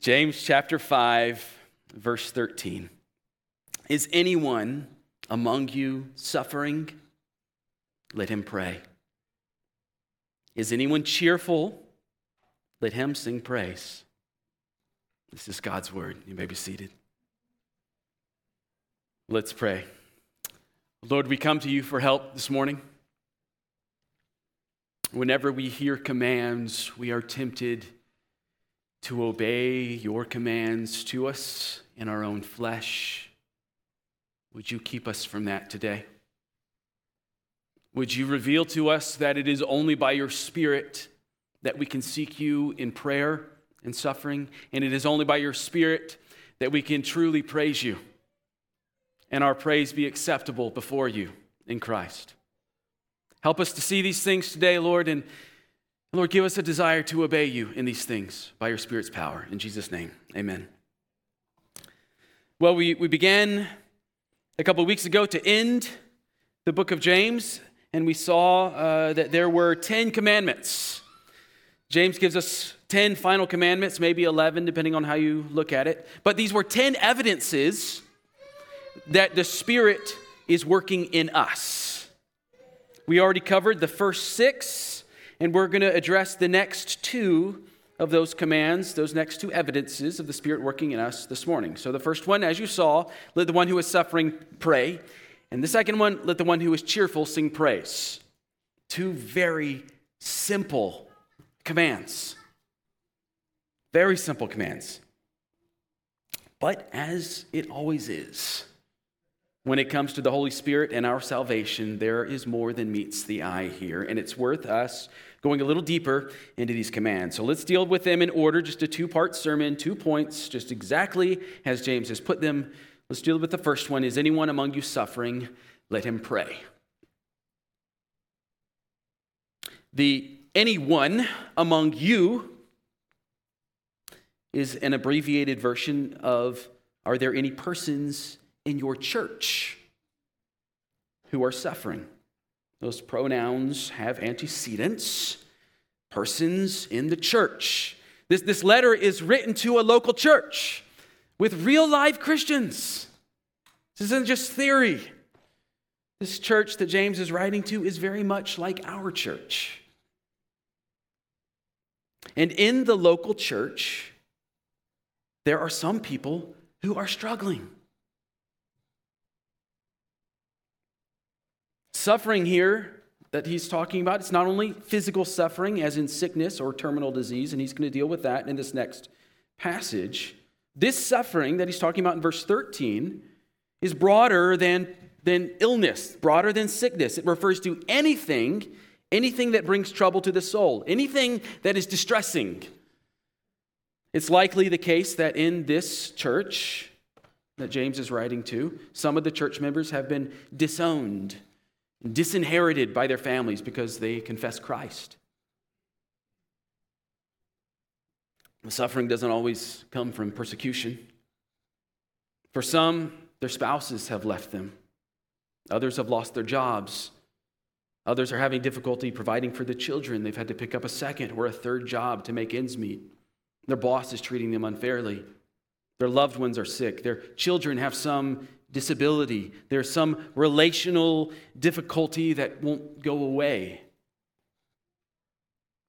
James chapter 5, verse 13. Is anyone among you suffering? Let him pray. Is anyone cheerful? Let him sing praise. This is God's word. You may be seated. Let's pray. Lord, we come to you for help this morning. Whenever we hear commands, we are tempted to obey your commands to us in our own flesh. Would you keep us from that today? Would you reveal to us that it is only by your Spirit that we can seek you in prayer and suffering, and it is only by your Spirit that we can truly praise you and our praise be acceptable before you in Christ. Help us to see these things today, Lord, and Lord, give us a desire to obey you in these things by your Spirit's power. In Jesus' name, amen. Well, we, we began a couple of weeks ago to end the book of James, and we saw uh, that there were 10 commandments. James gives us 10 final commandments, maybe 11, depending on how you look at it. But these were 10 evidences that the Spirit is working in us. We already covered the first six and we're going to address the next two of those commands, those next two evidences of the Spirit working in us this morning. So the first one, as you saw, let the one who is suffering pray. And the second one, let the one who is cheerful sing praise. Two very simple commands. Very simple commands. But as it always is, when it comes to the Holy Spirit and our salvation, there is more than meets the eye here, and it's worth us going a little deeper into these commands. So let's deal with them in order, just a two part sermon, two points, just exactly as James has put them. Let's deal with the first one Is anyone among you suffering? Let him pray. The anyone among you is an abbreviated version of Are there any persons in your church who are suffering? Those pronouns have antecedents, persons in the church. This, this letter is written to a local church with real life Christians. This isn't just theory. This church that James is writing to is very much like our church. And in the local church, there are some people who are struggling. Suffering here that he's talking about, it's not only physical suffering, as in sickness or terminal disease, and he's going to deal with that in this next passage. This suffering that he's talking about in verse 13 is broader than, than illness, broader than sickness. It refers to anything, anything that brings trouble to the soul, anything that is distressing. It's likely the case that in this church that James is writing to, some of the church members have been disowned disinherited by their families because they confess Christ. The suffering doesn't always come from persecution. For some, their spouses have left them. Others have lost their jobs. Others are having difficulty providing for the children. They've had to pick up a second or a third job to make ends meet. Their boss is treating them unfairly. Their loved ones are sick. Their children have some disability. There's some relational difficulty that won't go away.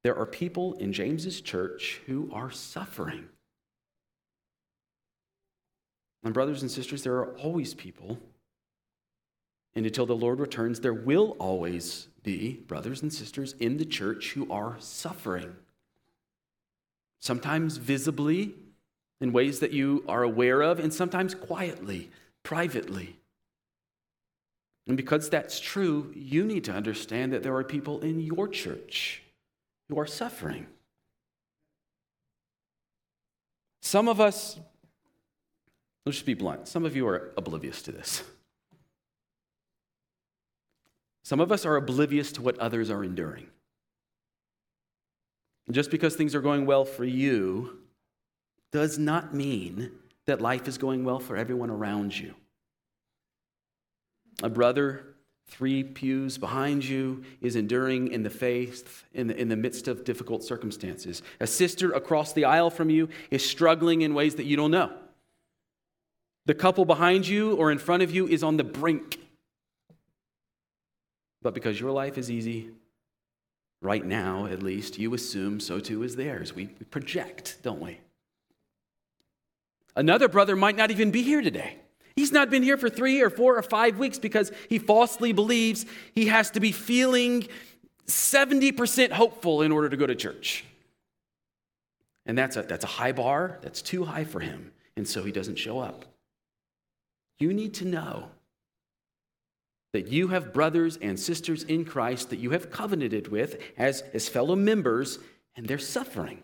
There are people in James's church who are suffering. And, brothers and sisters, there are always people, and until the Lord returns, there will always be brothers and sisters in the church who are suffering. Sometimes visibly, in ways that you are aware of, and sometimes quietly privately. And because that's true, you need to understand that there are people in your church who are suffering. Some of us, let's just be blunt, some of you are oblivious to this. Some of us are oblivious to what others are enduring. Just because things are going well for you does not mean that life is going well for everyone around you. A brother three pews behind you is enduring in the faith in the, in the midst of difficult circumstances. A sister across the aisle from you is struggling in ways that you don't know. The couple behind you or in front of you is on the brink. But because your life is easy, right now at least, you assume so too is theirs. We project, don't we? Another brother might not even be here today. He's not been here for three or four or five weeks because he falsely believes he has to be feeling 70% hopeful in order to go to church. And that's a, that's a high bar, that's too high for him. And so he doesn't show up. You need to know that you have brothers and sisters in Christ that you have covenanted with as, as fellow members, and they're suffering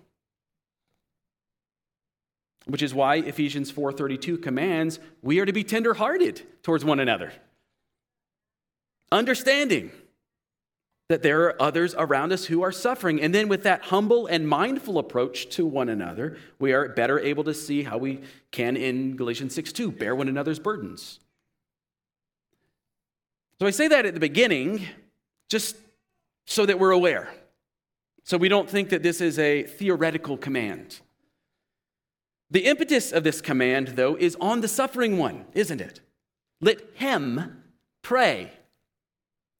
which is why Ephesians 4:32 commands we are to be tenderhearted towards one another. Understanding that there are others around us who are suffering. And then with that humble and mindful approach to one another, we are better able to see how we can in Galatians 6:2 bear one another's burdens. So I say that at the beginning just so that we're aware. So we don't think that this is a theoretical command. The impetus of this command, though, is on the suffering one, isn't it? Let him pray.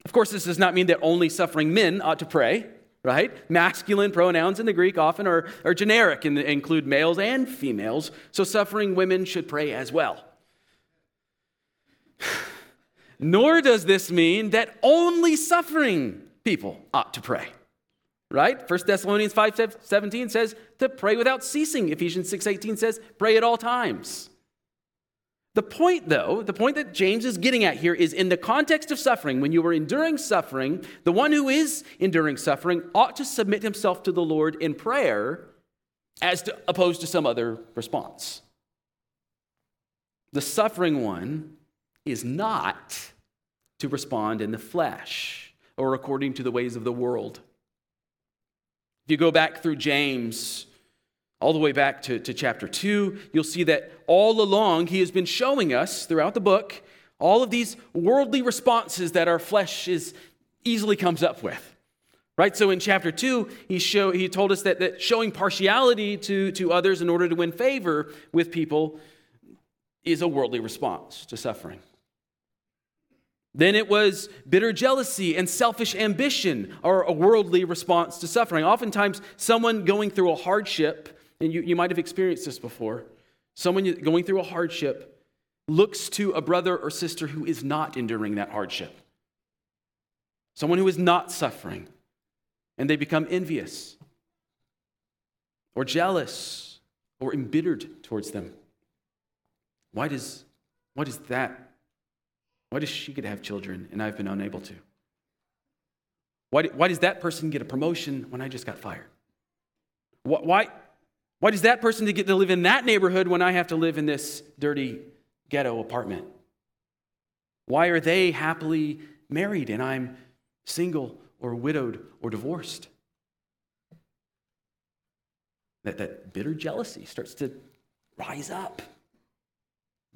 Of course, this does not mean that only suffering men ought to pray, right? Masculine pronouns in the Greek often are, are generic and include males and females, so suffering women should pray as well. Nor does this mean that only suffering people ought to pray right? 1 thessalonians 5 17 says to pray without ceasing. Ephesians 6 18 says pray at all times. The point though the point that james is getting at here is in the context of suffering when you are enduring suffering the one who is enduring suffering ought to submit himself to the lord in prayer as to, opposed to some other response. The suffering one is not to respond in the flesh or according to the ways of the world if you go back through James, all the way back to, to chapter 2, you'll see that all along he has been showing us throughout the book all of these worldly responses that our flesh is easily comes up with. Right? So in chapter 2, he, show, he told us that, that showing partiality to, to others in order to win favor with people is a worldly response to suffering. Then it was bitter jealousy and selfish ambition, or a worldly response to suffering. Oftentimes, someone going through a hardship, and you, you might have experienced this before, someone going through a hardship looks to a brother or sister who is not enduring that hardship, someone who is not suffering, and they become envious or jealous or embittered towards them. Why does, why does that why does she get to have children and I've been unable to? Why, why does that person get a promotion when I just got fired? Why, why does that person get to live in that neighborhood when I have to live in this dirty ghetto apartment? Why are they happily married and I'm single or widowed or divorced? That, that bitter jealousy starts to rise up.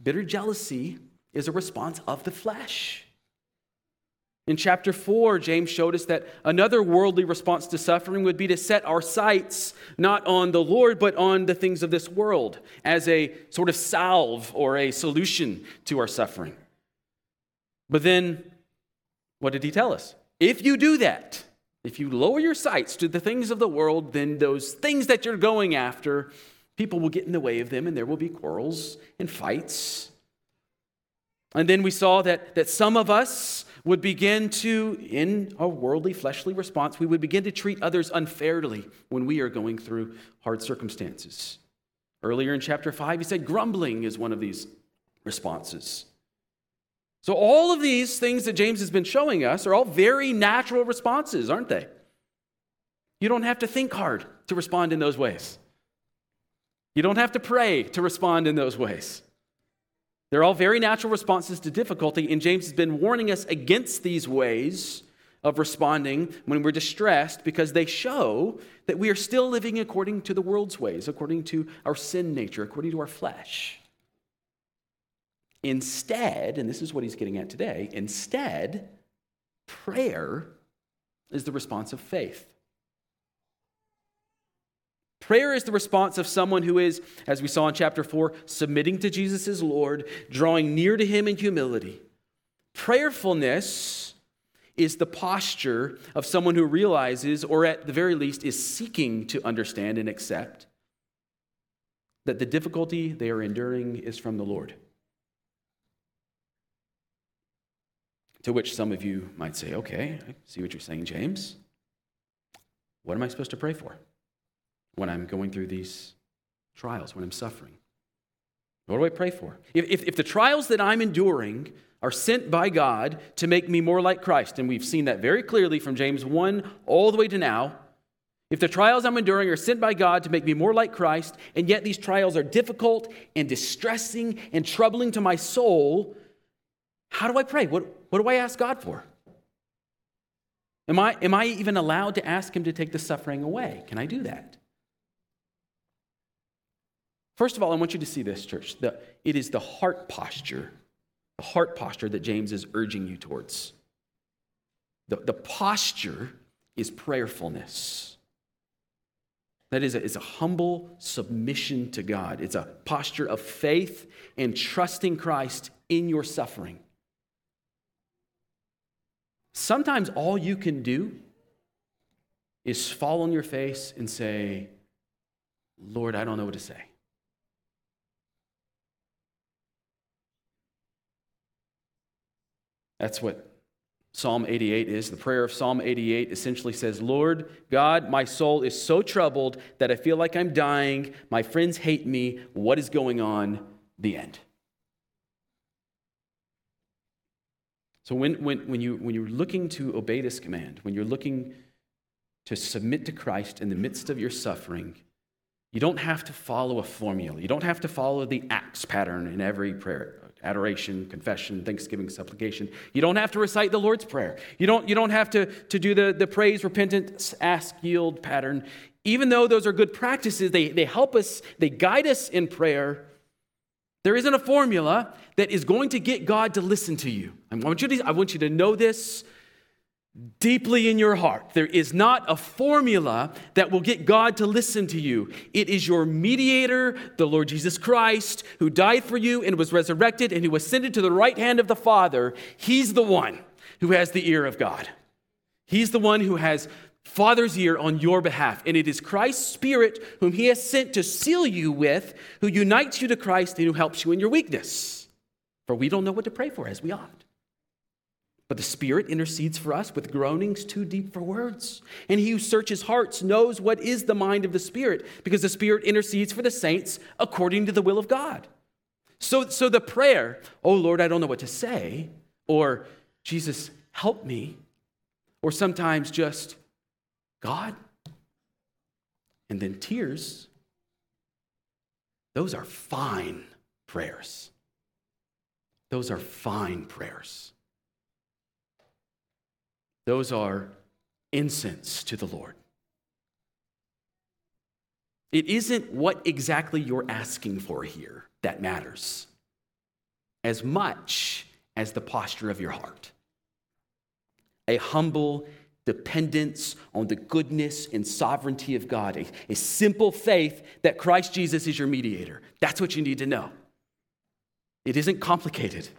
Bitter jealousy is a response of the flesh. In chapter 4, James showed us that another worldly response to suffering would be to set our sights not on the Lord, but on the things of this world as a sort of salve or a solution to our suffering. But then, what did he tell us? If you do that, if you lower your sights to the things of the world, then those things that you're going after, people will get in the way of them and there will be quarrels and fights and then we saw that, that some of us would begin to, in a worldly, fleshly response, we would begin to treat others unfairly when we are going through hard circumstances. Earlier in chapter 5, he said grumbling is one of these responses. So, all of these things that James has been showing us are all very natural responses, aren't they? You don't have to think hard to respond in those ways. You don't have to pray to respond in those ways. They're all very natural responses to difficulty, and James has been warning us against these ways of responding when we're distressed because they show that we are still living according to the world's ways, according to our sin nature, according to our flesh. Instead, and this is what he's getting at today, instead, prayer is the response of faith. Prayer is the response of someone who is, as we saw in chapter 4, submitting to Jesus as Lord, drawing near to him in humility. Prayerfulness is the posture of someone who realizes, or at the very least, is seeking to understand and accept that the difficulty they are enduring is from the Lord. To which some of you might say, okay, I see what you're saying, James. What am I supposed to pray for when I'm going through these trials, when I'm suffering? What do I pray for? If, if, if, the trials that I'm enduring are sent by God to make me more like Christ, and we've seen that very clearly from James 1 all the way to now, if the trials I'm enduring are sent by God to make me more like Christ, and yet these trials are difficult and distressing and troubling to my soul, how do I pray? What, what do I ask God for? Am I, am I even allowed to ask Him to take the suffering away? Can I do that? First of all, I want you to see this, church. The, it is the heart posture, the heart posture that James is urging you towards. The, the posture is prayerfulness. That is a, is a humble submission to God. It's a posture of faith and trusting Christ in your suffering. Sometimes all you can do is fall on your face and say, Lord, I don't know what to say. That's what Psalm 88 is. The prayer of Psalm 88 essentially says, Lord God, my soul is so troubled that I feel like I'm dying. My friends hate me. What is going on? The end. So when, when, when, you, when you're looking to obey this command, when you're looking to submit to Christ in the midst of your suffering, you don't have to follow a formula. You don't have to follow the acts pattern in every prayer adoration, confession, thanksgiving, supplication. You don't have to recite the Lord's Prayer. You don't, you don't have to, to do the, the praise, repentance, ask, yield pattern. Even though those are good practices, they, they help us, they guide us in prayer. There isn't a formula that is going to get God to listen to you. I want you to, I want you to know this deeply in your heart. There is not a formula that will get God to listen to you. It is your mediator, the Lord Jesus Christ, who died for you and was resurrected and who ascended to the right hand of the Father. He's the one who has the ear of God. He's the one who has Father's ear on your behalf. And it is Christ's Spirit, whom He has sent to seal you with, who unites you to Christ and who helps you in your weakness. For we don't know what to pray for as we ought. But the Spirit intercedes for us with groanings too deep for words. And he who searches hearts knows what is the mind of the Spirit, because the Spirit intercedes for the saints according to the will of God. So, so the prayer, oh Lord, I don't know what to say, or Jesus, help me, or sometimes just, God, and then tears, those are fine prayers. Those are fine prayers. Those are incense to the Lord. It isn't what exactly you're asking for here that matters as much as the posture of your heart. A humble dependence on the goodness and sovereignty of God, a, a, simple faith that Christ Jesus is your mediator. That's what you need to know. It isn't complicated.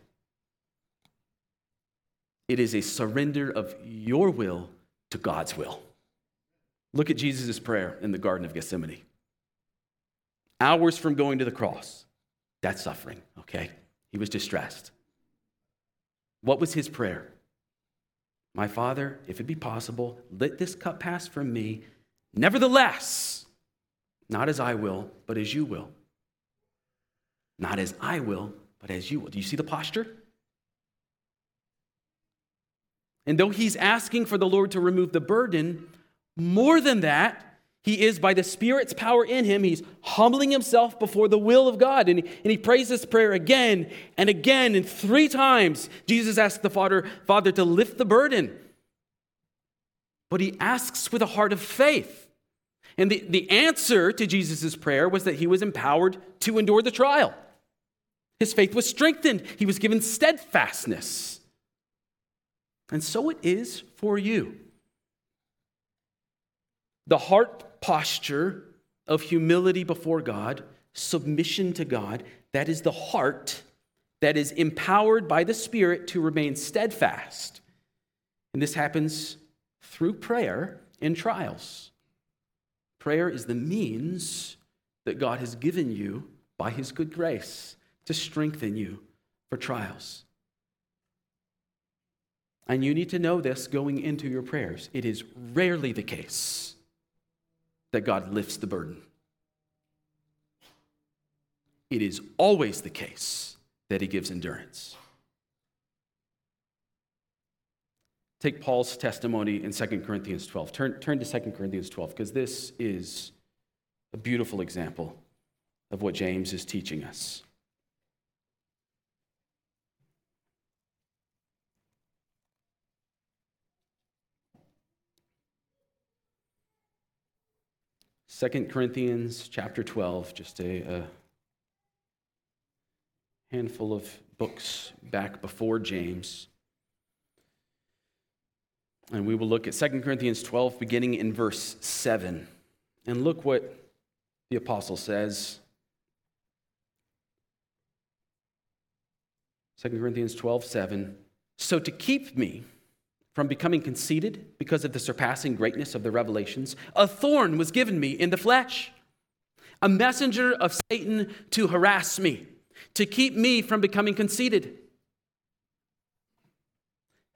It is a surrender of your will to God's will. Look at Jesus' prayer in the Garden of Gethsemane. Hours from going to the cross. That's suffering, okay? He was distressed. What was his prayer? My Father, if it be possible, let this cup pass from me. Nevertheless, not as I will, but as you will. Not as I will, but as you will. Do you see the posture? And though he's asking for the Lord to remove the burden, more than that, he is, by the Spirit's power in him, he's humbling himself before the will of God. And, and he prays this prayer again and again. And three times, Jesus asks the Father, Father to lift the burden. But he asks with a heart of faith. And the, the answer to Jesus' prayer was that he was empowered to endure the trial. His faith was strengthened, he was given steadfastness. And so it is for you. The heart posture of humility before God, submission to God, that is the heart that is empowered by the Spirit to remain steadfast. And this happens through prayer in trials. Prayer is the means that God has given you by His good grace to strengthen you for trials. And you need to know this going into your prayers. It is rarely the case that God lifts the burden. It is always the case that he gives endurance. Take Paul's testimony in 2 Corinthians 12. Turn, turn to 2 Corinthians 12, because this is a beautiful example of what James is teaching us. Second Corinthians chapter 12, just a, a handful of books back before James. And we will look at 2 Corinthians 12, beginning in verse 7. And look what the apostle says. 2 Corinthians 12, 7. So to keep me from becoming conceited because of the surpassing greatness of the revelations, a thorn was given me in the flesh, a messenger of Satan to harass me to keep me from becoming conceited.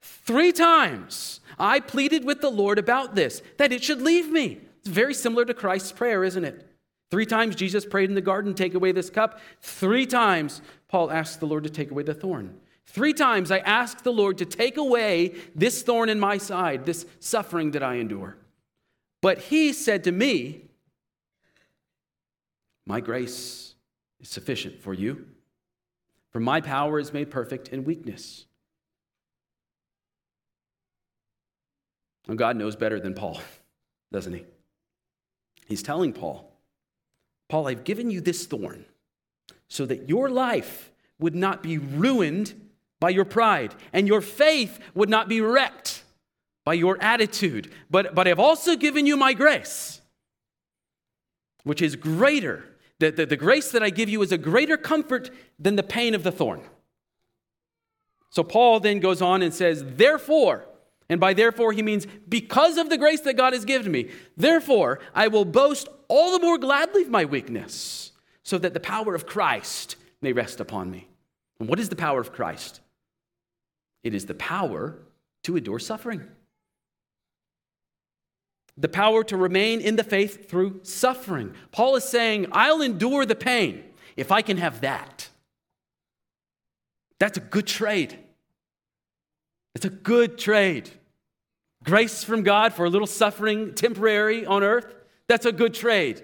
Three times I pleaded with the Lord about this, that it should leave me. It's very similar to Christ's prayer, isn't it? Three times Jesus prayed in the garden, Take away this cup. Three times Paul asked the Lord to take away the thorn. Three times I asked the Lord to take away this thorn in my side, this suffering that I endure. But he said to me, My grace is sufficient for you for my power is made perfect in weakness. And God knows better than Paul, doesn't he? He's telling Paul, Paul, I've given you this thorn so that your life would not be ruined by your pride and your faith would not be wrecked by your attitude. But, but I've also given you my grace, which is greater the, the, the grace that I give you is a greater comfort than the pain of the thorn. So Paul then goes on and says, Therefore, and by therefore he means because of the grace that God has given me, therefore I will boast all the more gladly of my weakness, so that the power of Christ may rest upon me. And what is the power of Christ? It is the power to endure suffering the power to remain in the faith through suffering. Paul is saying, I'll endure the pain if I can have that. That's a good trade. It's a good trade. Grace from God for a little suffering, temporary on earth, that's a good trade.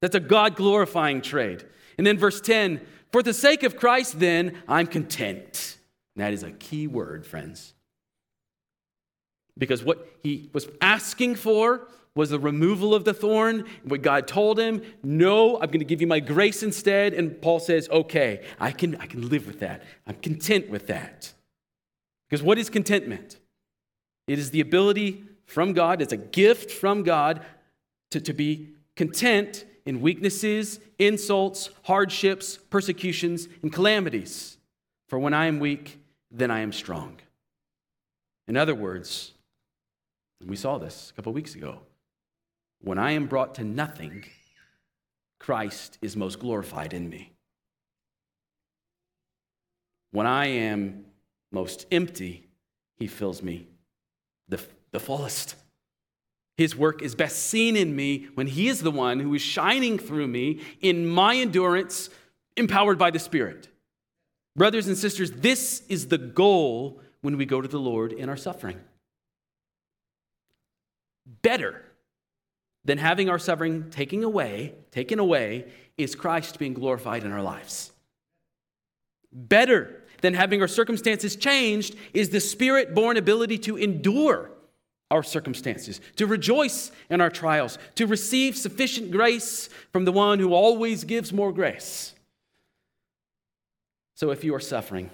That's a God glorifying trade. And then verse 10 For the sake of Christ, then, I'm content. And that is a key word, friends. Because what he was asking for was the removal of the thorn. What God told him, no, I'm going to give you my grace instead. And Paul says, okay, I can, I can live with that. I'm content with that. Because what is contentment? It is the ability from God, it's a gift from God to, to be content in weaknesses, insults, hardships, persecutions, and calamities. For when I am weak, then I am strong. In other words, we saw this a couple weeks ago. When I am brought to nothing, Christ is most glorified in me. When I am most empty, he fills me the, the fullest. His work is best seen in me when he is the one who is shining through me in my endurance, empowered by the Spirit. Brothers and sisters, this is the goal when we go to the Lord in our suffering better than having our suffering taken away, taken away, is Christ being glorified in our lives. Better than having our circumstances changed is the spirit born ability to endure our circumstances, to rejoice in our trials, to receive sufficient grace from the one who always gives more grace. So if you are suffering,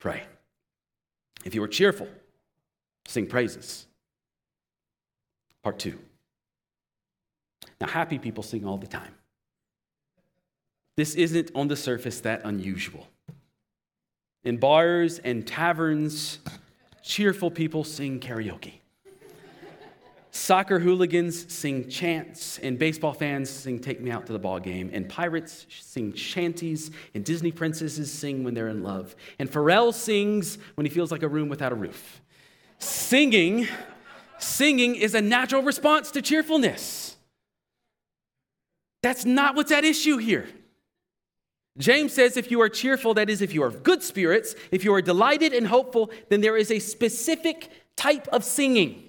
pray. If you are cheerful, sing praises. Part two. Now, happy people sing all the time. This isn't on the surface that unusual. In bars and taverns, cheerful people sing karaoke. Soccer hooligans sing chants, and baseball fans sing Take Me Out to the Ball Game, and pirates sing shanties, and Disney princesses sing when they're in love, and Pharrell sings when he feels like a room without a roof. Singing, singing is a natural response to cheerfulness. That's not what's at issue here. James says if you are cheerful, that is, if you are of good spirits, if you are delighted and hopeful, then there is a specific type of singing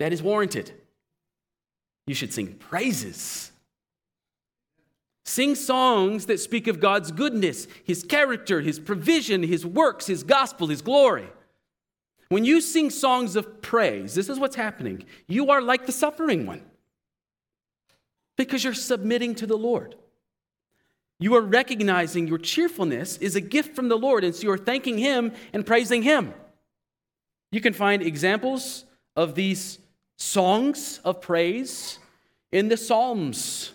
that is warranted. You should sing praises. Sing songs that speak of God's goodness, His character, His provision, His works, His gospel, His glory. When you sing songs of praise, this is what's happening. You are like the suffering one because you're submitting to the Lord. You are recognizing your cheerfulness is a gift from the Lord, and so you're thanking Him and praising Him. You can find examples of these songs of praise in the Psalms.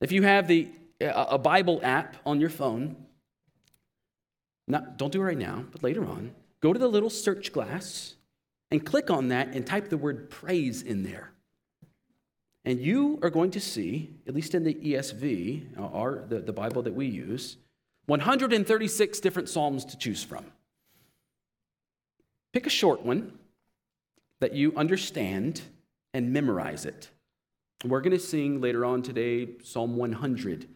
If you have the, uh, a Bible app on your phone, not, don't do it right now, but later on, go to the little search glass and click on that and type the word praise in there. And you are going to see, at least in the ESV, uh, our, the, the Bible that we use, 136 different Psalms to choose from. Pick a short one that you understand and memorize it. We're going to sing later on today Psalm 100.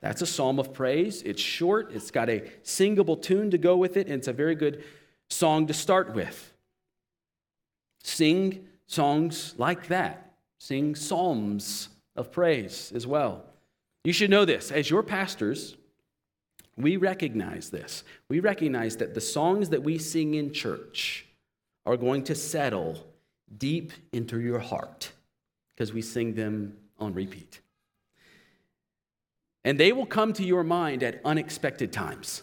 That's a psalm of praise. It's short, it's got a singable tune to go with it, and it's a very good song to start with. Sing songs like that, sing psalms of praise as well. You should know this as your pastors, we recognize this. We recognize that the songs that we sing in church, are going to settle deep into your heart because we sing them on repeat. And they will come to your mind at unexpected times.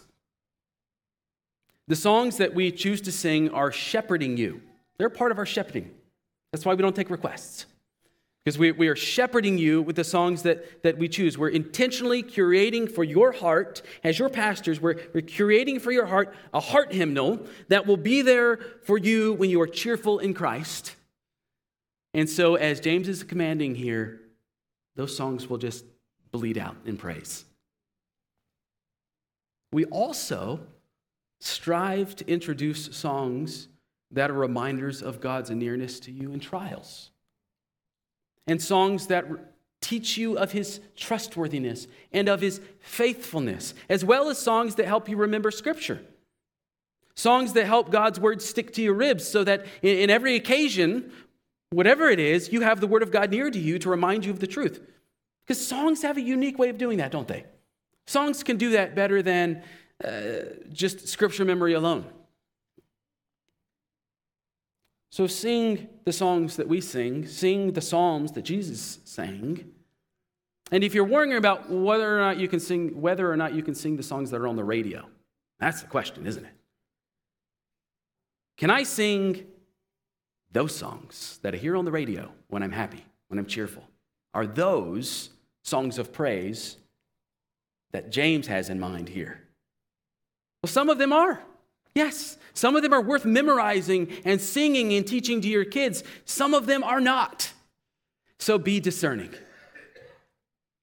The songs that we choose to sing are shepherding you. They're part of our shepherding. That's why we don't take requests because we, we are shepherding you with the songs that, that we choose. We're intentionally curating for your heart, as your pastors, we're, we're curating for your heart a heart hymnal that will be there for you when you are cheerful in Christ. And so, as James is commanding here, those songs will just bleed out in praise. We also strive to introduce songs that are reminders of God's nearness to you in trials and songs that teach you of his trustworthiness and of his faithfulness, as well as songs that help you remember Scripture. Songs that help God's word stick to your ribs so that in every occasion, whatever it is, you have the word of God near to you to remind you of the truth. Because songs have a unique way of doing that, don't they? Songs can do that better than uh, just scripture memory alone. So sing the songs that we sing, sing the psalms that Jesus sang. And if you're wondering about whether or not you can sing, whether or not you can sing the songs that are on the radio, that's the question, isn't it? Can I sing those songs that I hear on the radio when I'm happy, when I'm cheerful? Are those songs of praise that James has in mind here? Well, some of them are. Yes, some of them are worth memorizing and singing and teaching to your kids. Some of them are not. So be discerning.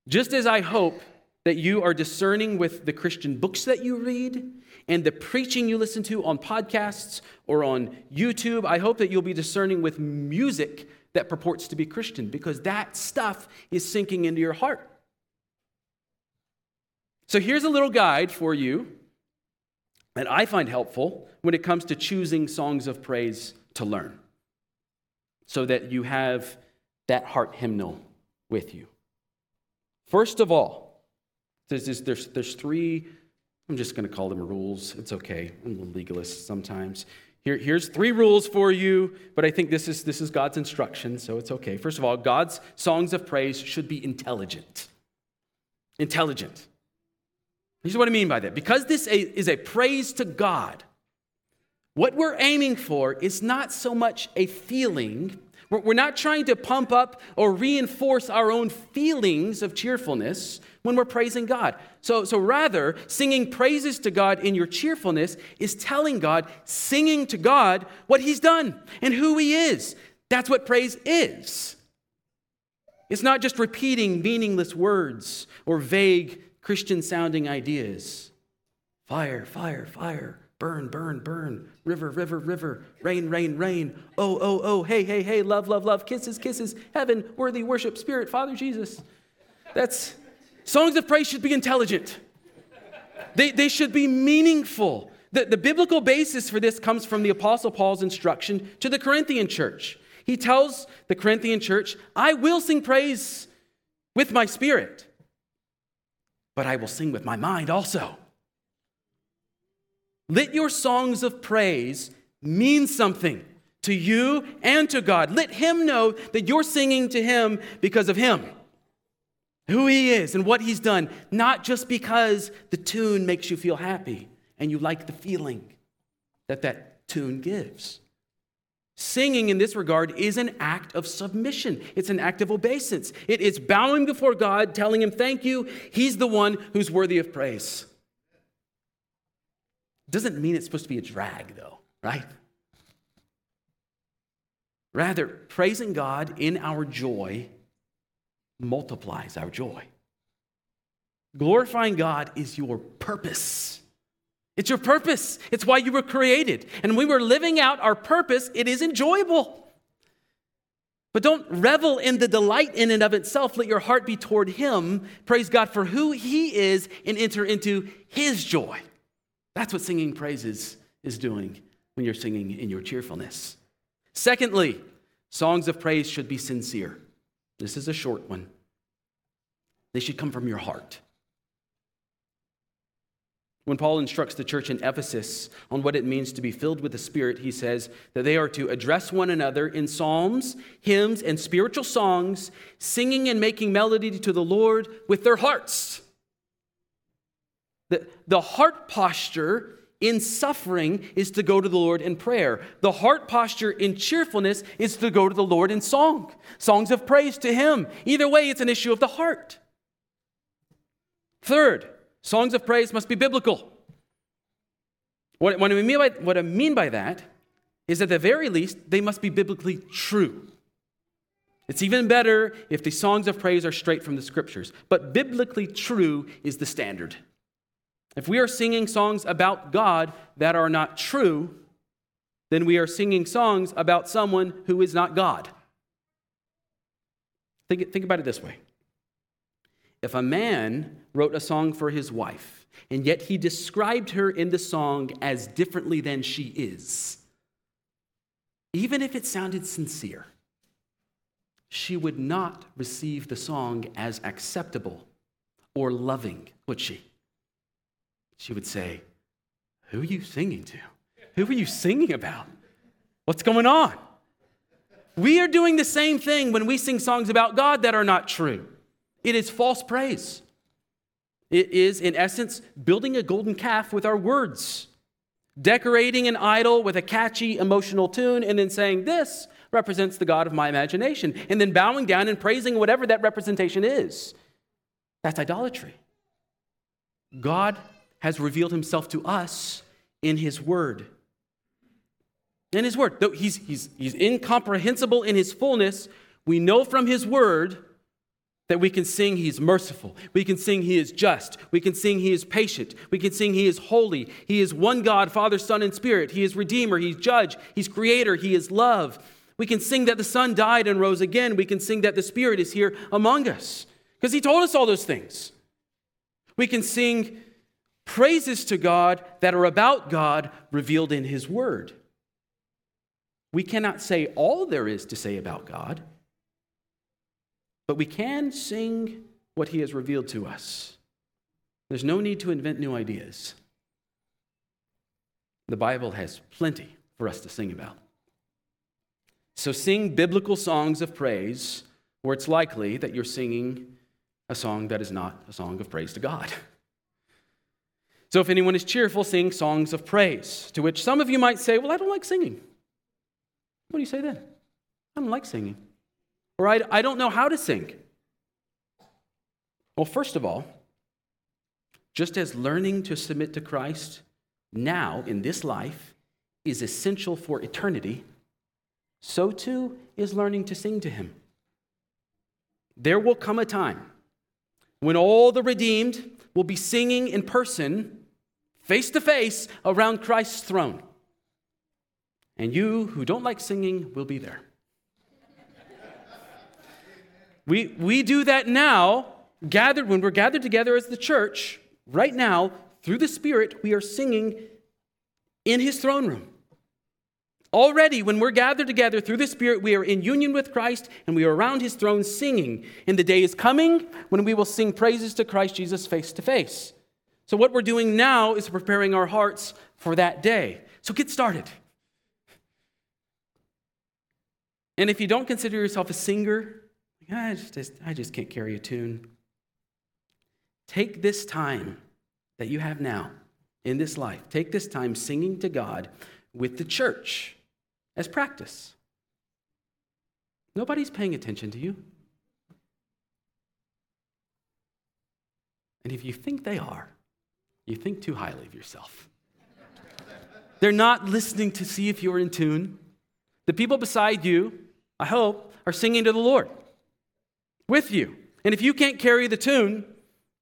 Just as I hope that you are discerning with the Christian books that you read and the preaching you listen to on podcasts or on YouTube, I hope that you'll be discerning with music that purports to be Christian because that stuff is sinking into your heart. So here's a little guide for you that I find helpful when it comes to choosing songs of praise to learn so that you have that heart hymnal with you. First of all, there's, there's, there's three, I'm just going to call them rules. It's okay. I'm a legalist sometimes. Here, here's three rules for you, but I think this is, this is God's instruction, so it's okay. First of all, God's songs of praise should be intelligent. Intelligent. Here's what I mean by that. Because this is a praise to God, what we're aiming for is not so much a feeling. We're not trying to pump up or reinforce our own feelings of cheerfulness when we're praising God. So, so rather, singing praises to God in your cheerfulness is telling God, singing to God what He's done and who He is. That's what praise is. It's not just repeating meaningless words or vague Christian sounding ideas. Fire, fire, fire. Burn, burn, burn. River, river, river. Rain, rain, rain. Oh, oh, oh. Hey, hey, hey. Love, love, love. Kisses, kisses. Heaven, worthy worship, Spirit, Father Jesus. That's songs of praise should be intelligent. They, they should be meaningful. The, the biblical basis for this comes from the Apostle Paul's instruction to the Corinthian church. He tells the Corinthian church, I will sing praise with my spirit, but I will sing with my mind also. Let your songs of praise mean something to you and to God. Let Him know that you're singing to Him because of Him, who He is and what He's done, not just because the tune makes you feel happy and you like the feeling that that tune gives. Singing in this regard is an act of submission. It's an act of obeisance. It is bowing before God, telling Him, Thank you. He's the one who's worthy of praise. Doesn't mean it's supposed to be a drag, though, right? Rather, praising God in our joy multiplies our joy. Glorifying God is your purpose. It's your purpose. It's why you were created. And when we're living out our purpose, it is enjoyable. But don't revel in the delight in and of itself. Let your heart be toward Him. Praise God for who He is and enter into His joy. That's what singing praises is doing when you're singing in your cheerfulness. Secondly, songs of praise should be sincere. This is a short one. They should come from your heart. When Paul instructs the church in Ephesus on what it means to be filled with the Spirit, he says that they are to address one another in psalms, hymns, and spiritual songs, singing and making melody to the Lord with their hearts. The, the heart posture in suffering is to go to the Lord in prayer. The heart posture in cheerfulness is to go to the Lord in song, songs of praise to Him. Either way, it's an issue of the heart. Third, Songs of praise must be biblical. What, what, I mean by, what I mean by that is at the very least, they must be biblically true. It's even better if the songs of praise are straight from the scriptures, but biblically true is the standard. If we are singing songs about God that are not true, then we are singing songs about someone who is not God. Think, think about it this way if a man wrote a song for his wife, and yet he described her in the song as differently than she is, even if it sounded sincere, she would not receive the song as acceptable or loving, would she? She would say, Who are you singing to? Who are you singing about? What's going on? We are doing the same thing when we sing songs about God that are not true. It is false praise. It is, in essence, building a golden calf with our words, decorating an idol with a catchy emotional tune, and then saying, This represents the God of my imagination, and then bowing down and praising whatever that representation is. That's idolatry. God has revealed himself to us in his word. In his word. Though he's, he's, he's incomprehensible in his fullness, we know from his word that we can sing He's merciful. We can sing He is just. We can sing He is patient. We can sing He is holy. He is one God, Father, Son, and Spirit. He is Redeemer. He's Judge. He's Creator. He is love. We can sing that the Son died and rose again. We can sing that the Spirit is here among us because He told us all those things. We can sing praises to God that are about God revealed in His Word. We cannot say all there is to say about God. But we can sing what he has revealed to us. There's no need to invent new ideas. The Bible has plenty for us to sing about. So sing biblical songs of praise where it's likely that you're singing a song that is not a song of praise to God. So if anyone is cheerful, sing songs of praise. To which some of you might say, Well, I don't like singing. What do you say then? I don't like singing. Or I, I don't know how to sing. Well, first of all, just as learning to submit to Christ now in this life is essential for eternity, so too is learning to sing to Him. There will come a time when all the redeemed will be singing in person, face to face, around Christ's throne. And you who don't like singing will be there. We, we do that now, gathered when we're gathered together as the church, right now, through the Spirit, we are singing in his throne room. Already, when we're gathered together through the Spirit, we are in union with Christ and we are around his throne singing. And the day is coming when we will sing praises to Christ Jesus face to face. So, what we're doing now is preparing our hearts for that day. So, get started. And if you don't consider yourself a singer, I just, I just can't carry a tune. Take this time that you have now in this life, take this time singing to God with the church as practice. Nobody's paying attention to you. And if you think they are, you think too highly of yourself. They're not listening to see if you're in tune. The people beside you, I hope, are singing to the Lord with you. And if you can't carry the tune,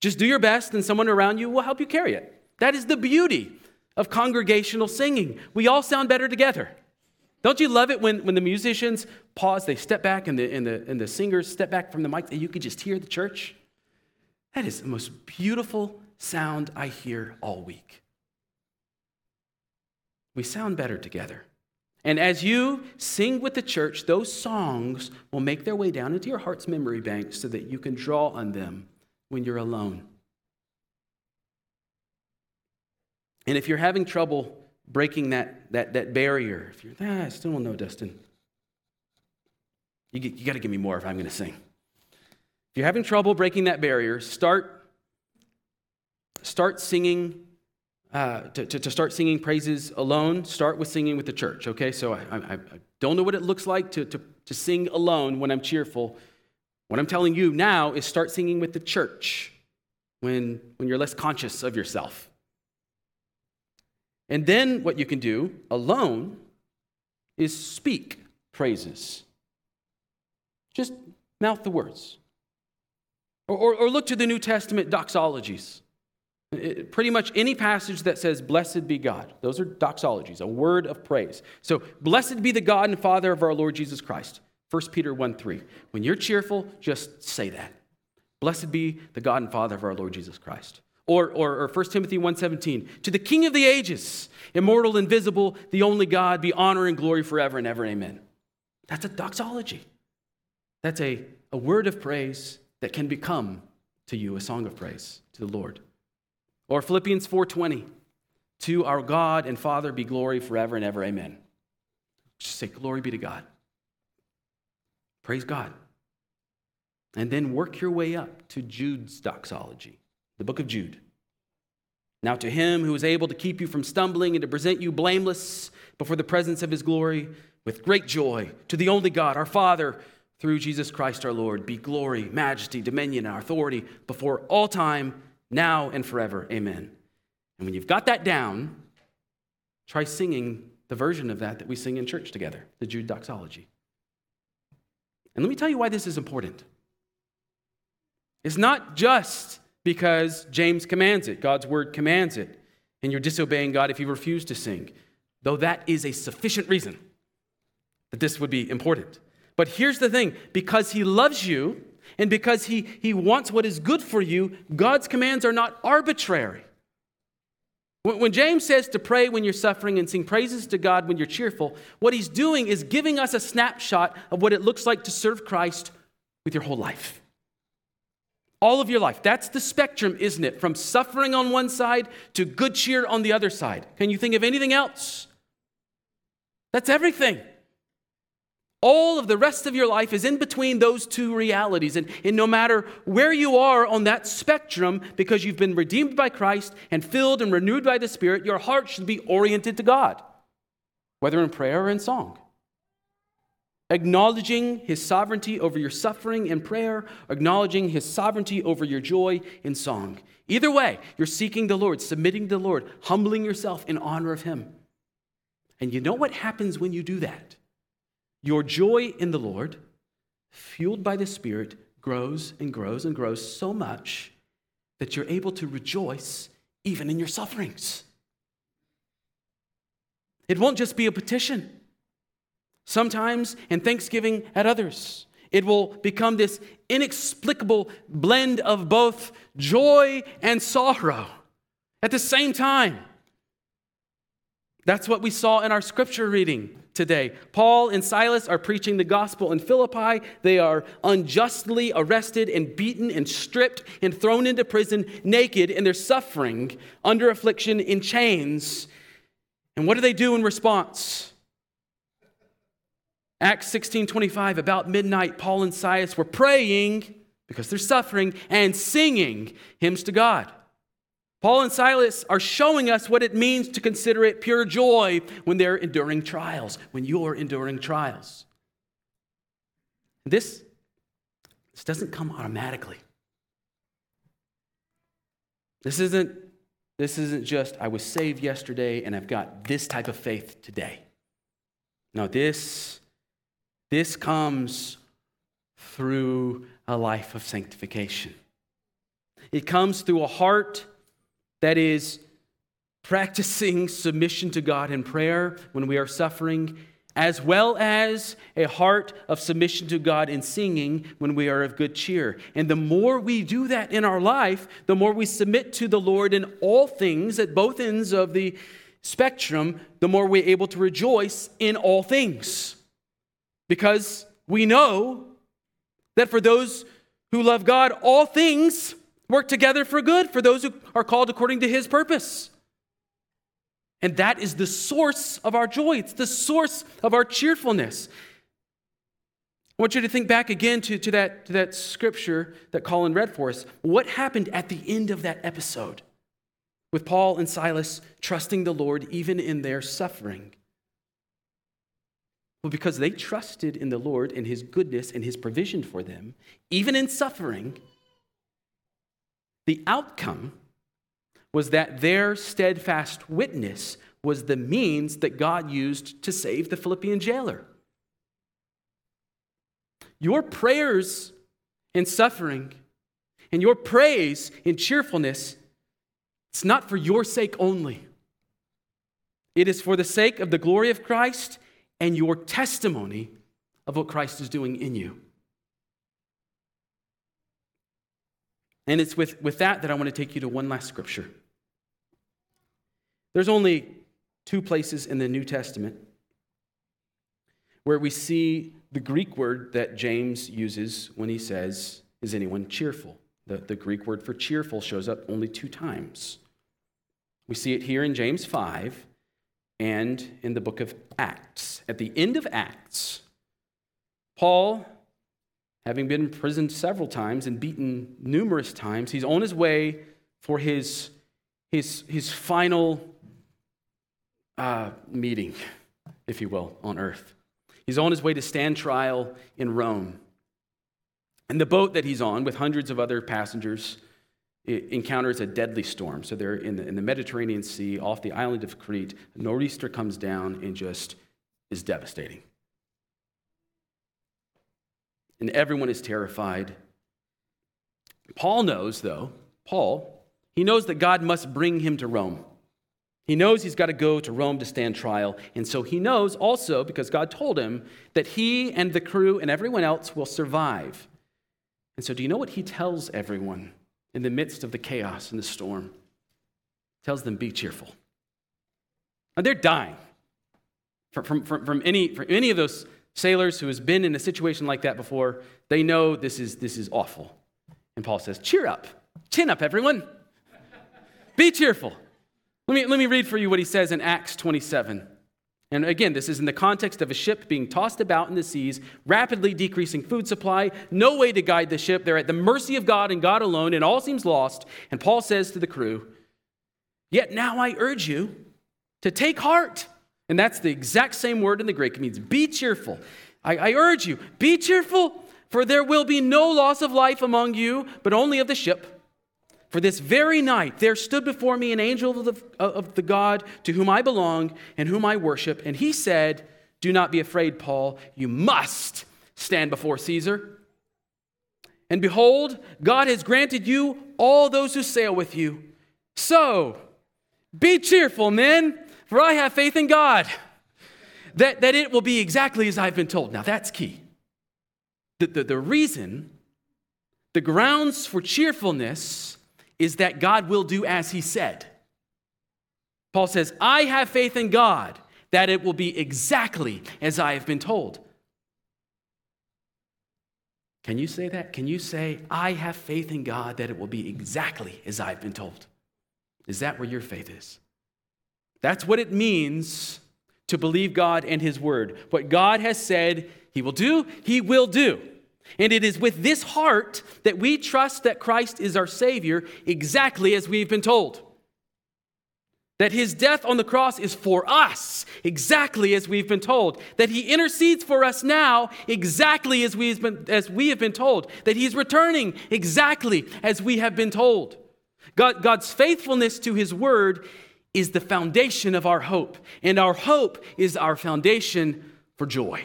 just do your best and someone around you will help you carry it. That is the beauty of congregational singing. We all sound better together. Don't you love it when, when the musicians pause, they step back, and the, and, the, and the singers step back from the mic, and you can just hear the church? That is the most beautiful sound I hear all week. We sound better together. And as you sing with the church, those songs will make their way down into your heart's memory bank so that you can draw on them when you're alone. And if you're having trouble breaking that, that, that barrier. If you're, ah, I still don't know, Dustin. You, you got to give me more if I'm going to sing. If you're having trouble breaking that barrier, start, start singing. Uh, to, to, to, start singing praises alone, start with singing with the church, okay? So I, I, I don't know what it looks like to, to, to sing alone when I'm cheerful. What I'm telling you now is start singing with the church when, when you're less conscious of yourself. And then what you can do alone is speak praises. Just mouth the words. Or, or, or look to the New Testament doxologies. It, pretty much any passage that says, Blessed be God. Those are doxologies, a word of praise. So, blessed be the God and Father of our Lord Jesus Christ. 1 Peter 1 3. When you're cheerful, just say that. Blessed be the God and Father of our Lord Jesus Christ. Or, or, or 1 Timothy 1.17, to the King of the ages, immortal, invisible, the only God, be honor and glory forever and ever, amen. That's a doxology. That's a, a word of praise that can become to you a song of praise to the Lord. Or Philippians 4.20, to our God and Father be glory forever and ever, amen. Just say, glory be to God. Praise God. And then work your way up to Jude's doxology the book of Jude. Now, to him who is able to keep you from stumbling and to present you blameless before the presence of his glory with great joy, to the only God, our Father, through Jesus Christ our Lord, be glory, majesty, dominion, and authority before all time, now and forever. Amen. And when you've got that down, try singing the version of that that we sing in church together, the Jude doxology. And let me tell you why this is important. It's not just because James commands it, God's word commands it, and you're disobeying God if you refuse to sing, though that is a sufficient reason that this would be important. But here's the thing because He loves you and because he, he wants what is good for you, God's commands are not arbitrary. When James says to pray when you're suffering and sing praises to God when you're cheerful, what he's doing is giving us a snapshot of what it looks like to serve Christ with your whole life all of your life. That's the spectrum, isn't it? From suffering on one side to good cheer on the other side. Can you think of anything else? That's everything. All of the rest of your life is in between those two realities. And, and no matter where you are on that spectrum, because you've been redeemed by Christ and filled and renewed by the Spirit, your heart should be oriented to God, whether in prayer or in song. Acknowledging his sovereignty over your suffering in prayer, acknowledging his sovereignty over your joy in song. Either way, you're seeking the Lord, submitting to the Lord, humbling yourself in honor of him. And you know what happens when you do that? Your joy in the Lord, fueled by the Spirit, grows and grows and grows so much that you're able to rejoice even in your sufferings. It won't just be a petition. Sometimes, in thanksgiving at others, it will become this inexplicable blend of both joy and sorrow at the same time. That's what we saw in our scripture reading today. Paul and Silas are preaching the gospel in Philippi. They are unjustly arrested and beaten and stripped and thrown into prison naked, and they're suffering under affliction in chains. And what do they do in response? Acts 16 25, about midnight, Paul and Silas were praying because they're suffering and singing hymns to God. Paul and Silas are showing us what it means to consider it pure joy when they're enduring trials, when you're enduring trials. This, this doesn't come automatically. This isn't, this isn't just, I was saved yesterday and I've got this type of faith today. No, this, this comes through a life of sanctification. It comes through a heart that is, practicing submission to God in prayer when we are suffering, as well as a heart of submission to God in singing when we are of good cheer. And the more we do that in our life, the more we submit to the Lord in all things at both ends of the spectrum, the more we're able to rejoice in all things. Because we know that for those who love God, all things work together for good for those who are called according to his purpose. And that is the source of our joy. It's the source of our cheerfulness. I want you to think back again to, to, that, to that scripture that Colin read for us. What happened at the end of that episode with Paul and Silas trusting the Lord even in their suffering? Well, because they trusted in the Lord and his goodness and his provision for them, even in suffering, the outcome was that their steadfast witness was the means that God used to save the Philippian jailer. Your prayers in suffering and your praise in cheerfulness, it's not for your sake only. It is for the sake of the glory of Christ and your testimony of what Christ is doing in you. And it's with, with that that I want to take you to one last scripture. There's only two places in the New Testament where we see the Greek word that James uses when he says, Is anyone cheerful? The, the Greek word for cheerful shows up only two times. We see it here in James 5 and in the book of Acts. At the end of Acts, Paul having been imprisoned several times and beaten numerous times, he's on his way for his, his, his final uh, meeting, if you will, on earth. He's on his way to stand trial in Rome. And the boat that he's on, with hundreds of other passengers, encounters a deadly storm. So they're in the, in the Mediterranean Sea off the island of Crete. A nor'easter comes down and just is devastating and everyone is terrified. Paul knows, though, Paul, he knows that God must bring him to Rome. He knows he's got to go to Rome to stand trial. And so he knows also, because God told him, that he and the crew and everyone else will survive. And so, do you know what he tells everyone in the midst of the chaos and the storm? He tells them, Be cheerful. And they're dying from, from, from, any, from any of those sailors who has been in a situation like that before, they know this is, this is awful. And Paul says, cheer up, chin up, everyone. Be cheerful. Let me, let me read for you what he says in Acts 27. And again, this is in the context of a ship being tossed about in the seas, rapidly decreasing food supply, no way to guide the ship. They're at the mercy of God and God alone, and all seems lost. And Paul says to the crew, Yet now I urge you to take heart. And that's the exact same word in the Greek. It means be cheerful. I, I urge you, be cheerful, for there will be no loss of life among you, but only of the ship. For this very night there stood before me an angel of the, of the, God to whom I belong and whom I worship, and he said, Do not be afraid, Paul. You must stand before Caesar. And behold, God has granted you all those who sail with you. So be cheerful, men, for I have faith in God that, that it will be exactly as I've been told. Now that's key. The, the, the reason, the grounds for cheerfulness is that God will do as he said. Paul says, I have faith in God that it will be exactly as I have been told. Can you say that? Can you say, I have faith in God that it will be exactly as I've been told? Is that where your faith is? That's what it means to believe God and His Word. What God has said He will do, He will do. And it is with this heart that we trust that Christ is our Savior exactly as we've been told. That his death on the cross is for us, exactly as we've been told. That he intercedes for us now, exactly as, we've been, as we have been told. That he's returning, exactly as we have been told. God, God's faithfulness to his word is the foundation of our hope, and our hope is our foundation for joy.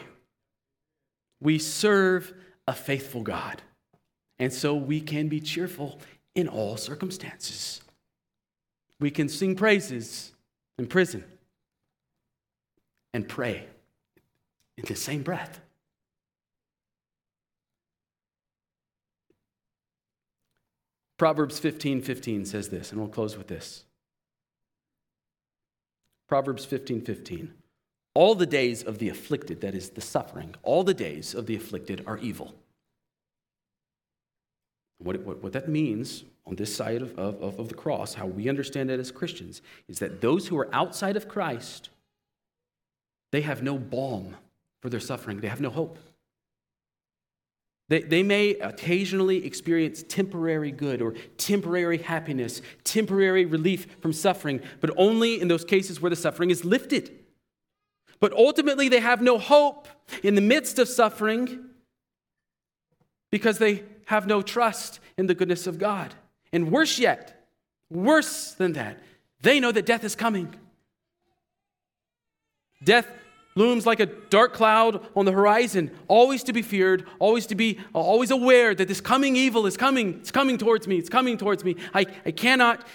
We serve a faithful God. And so we can be cheerful in all circumstances. We can sing praises in prison and pray in the same breath. Proverbs 15 15 says this, and we'll close with this. Proverbs 15 15. All the days of the afflicted, that is the suffering, all the days of the afflicted are evil. What, what, what that means on this side of, of, of the cross, how we understand it as Christians, is that those who are outside of Christ, they have no balm for their suffering, they have no hope. They, they may occasionally experience temporary good or temporary happiness, temporary relief from suffering, but only in those cases where the suffering is lifted. But ultimately, they have no hope in the midst of suffering because they have no trust in the goodness of God. And worse yet, worse than that, they know that death is coming. Death looms like a dark cloud on the horizon, always to be feared, always to be always aware that this coming evil is coming, it's coming towards me, it's coming towards me. I, I cannot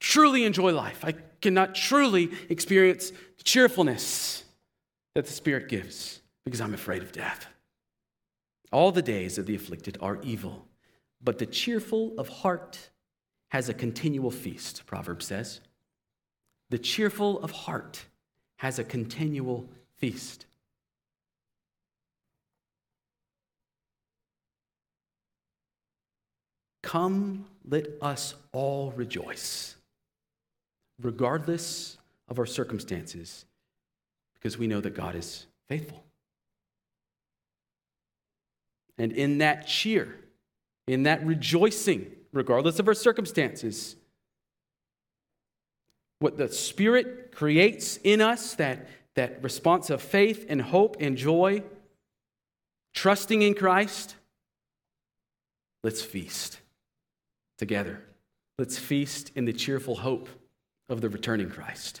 truly enjoy life. I cannot truly experience cheerfulness that the Spirit gives because I'm afraid of death. All the days of the afflicted are evil, but the cheerful of heart has a continual feast, Proverbs says. The cheerful of heart has a continual feast. Come, let us all rejoice, regardless of our circumstances, because we know that God is faithful. And in that cheer, in that rejoicing, regardless of our circumstances, what the Spirit creates in us, that, that response of faith and hope and joy, trusting in Christ, let's feast together. Let's feast in the cheerful hope of the returning Christ.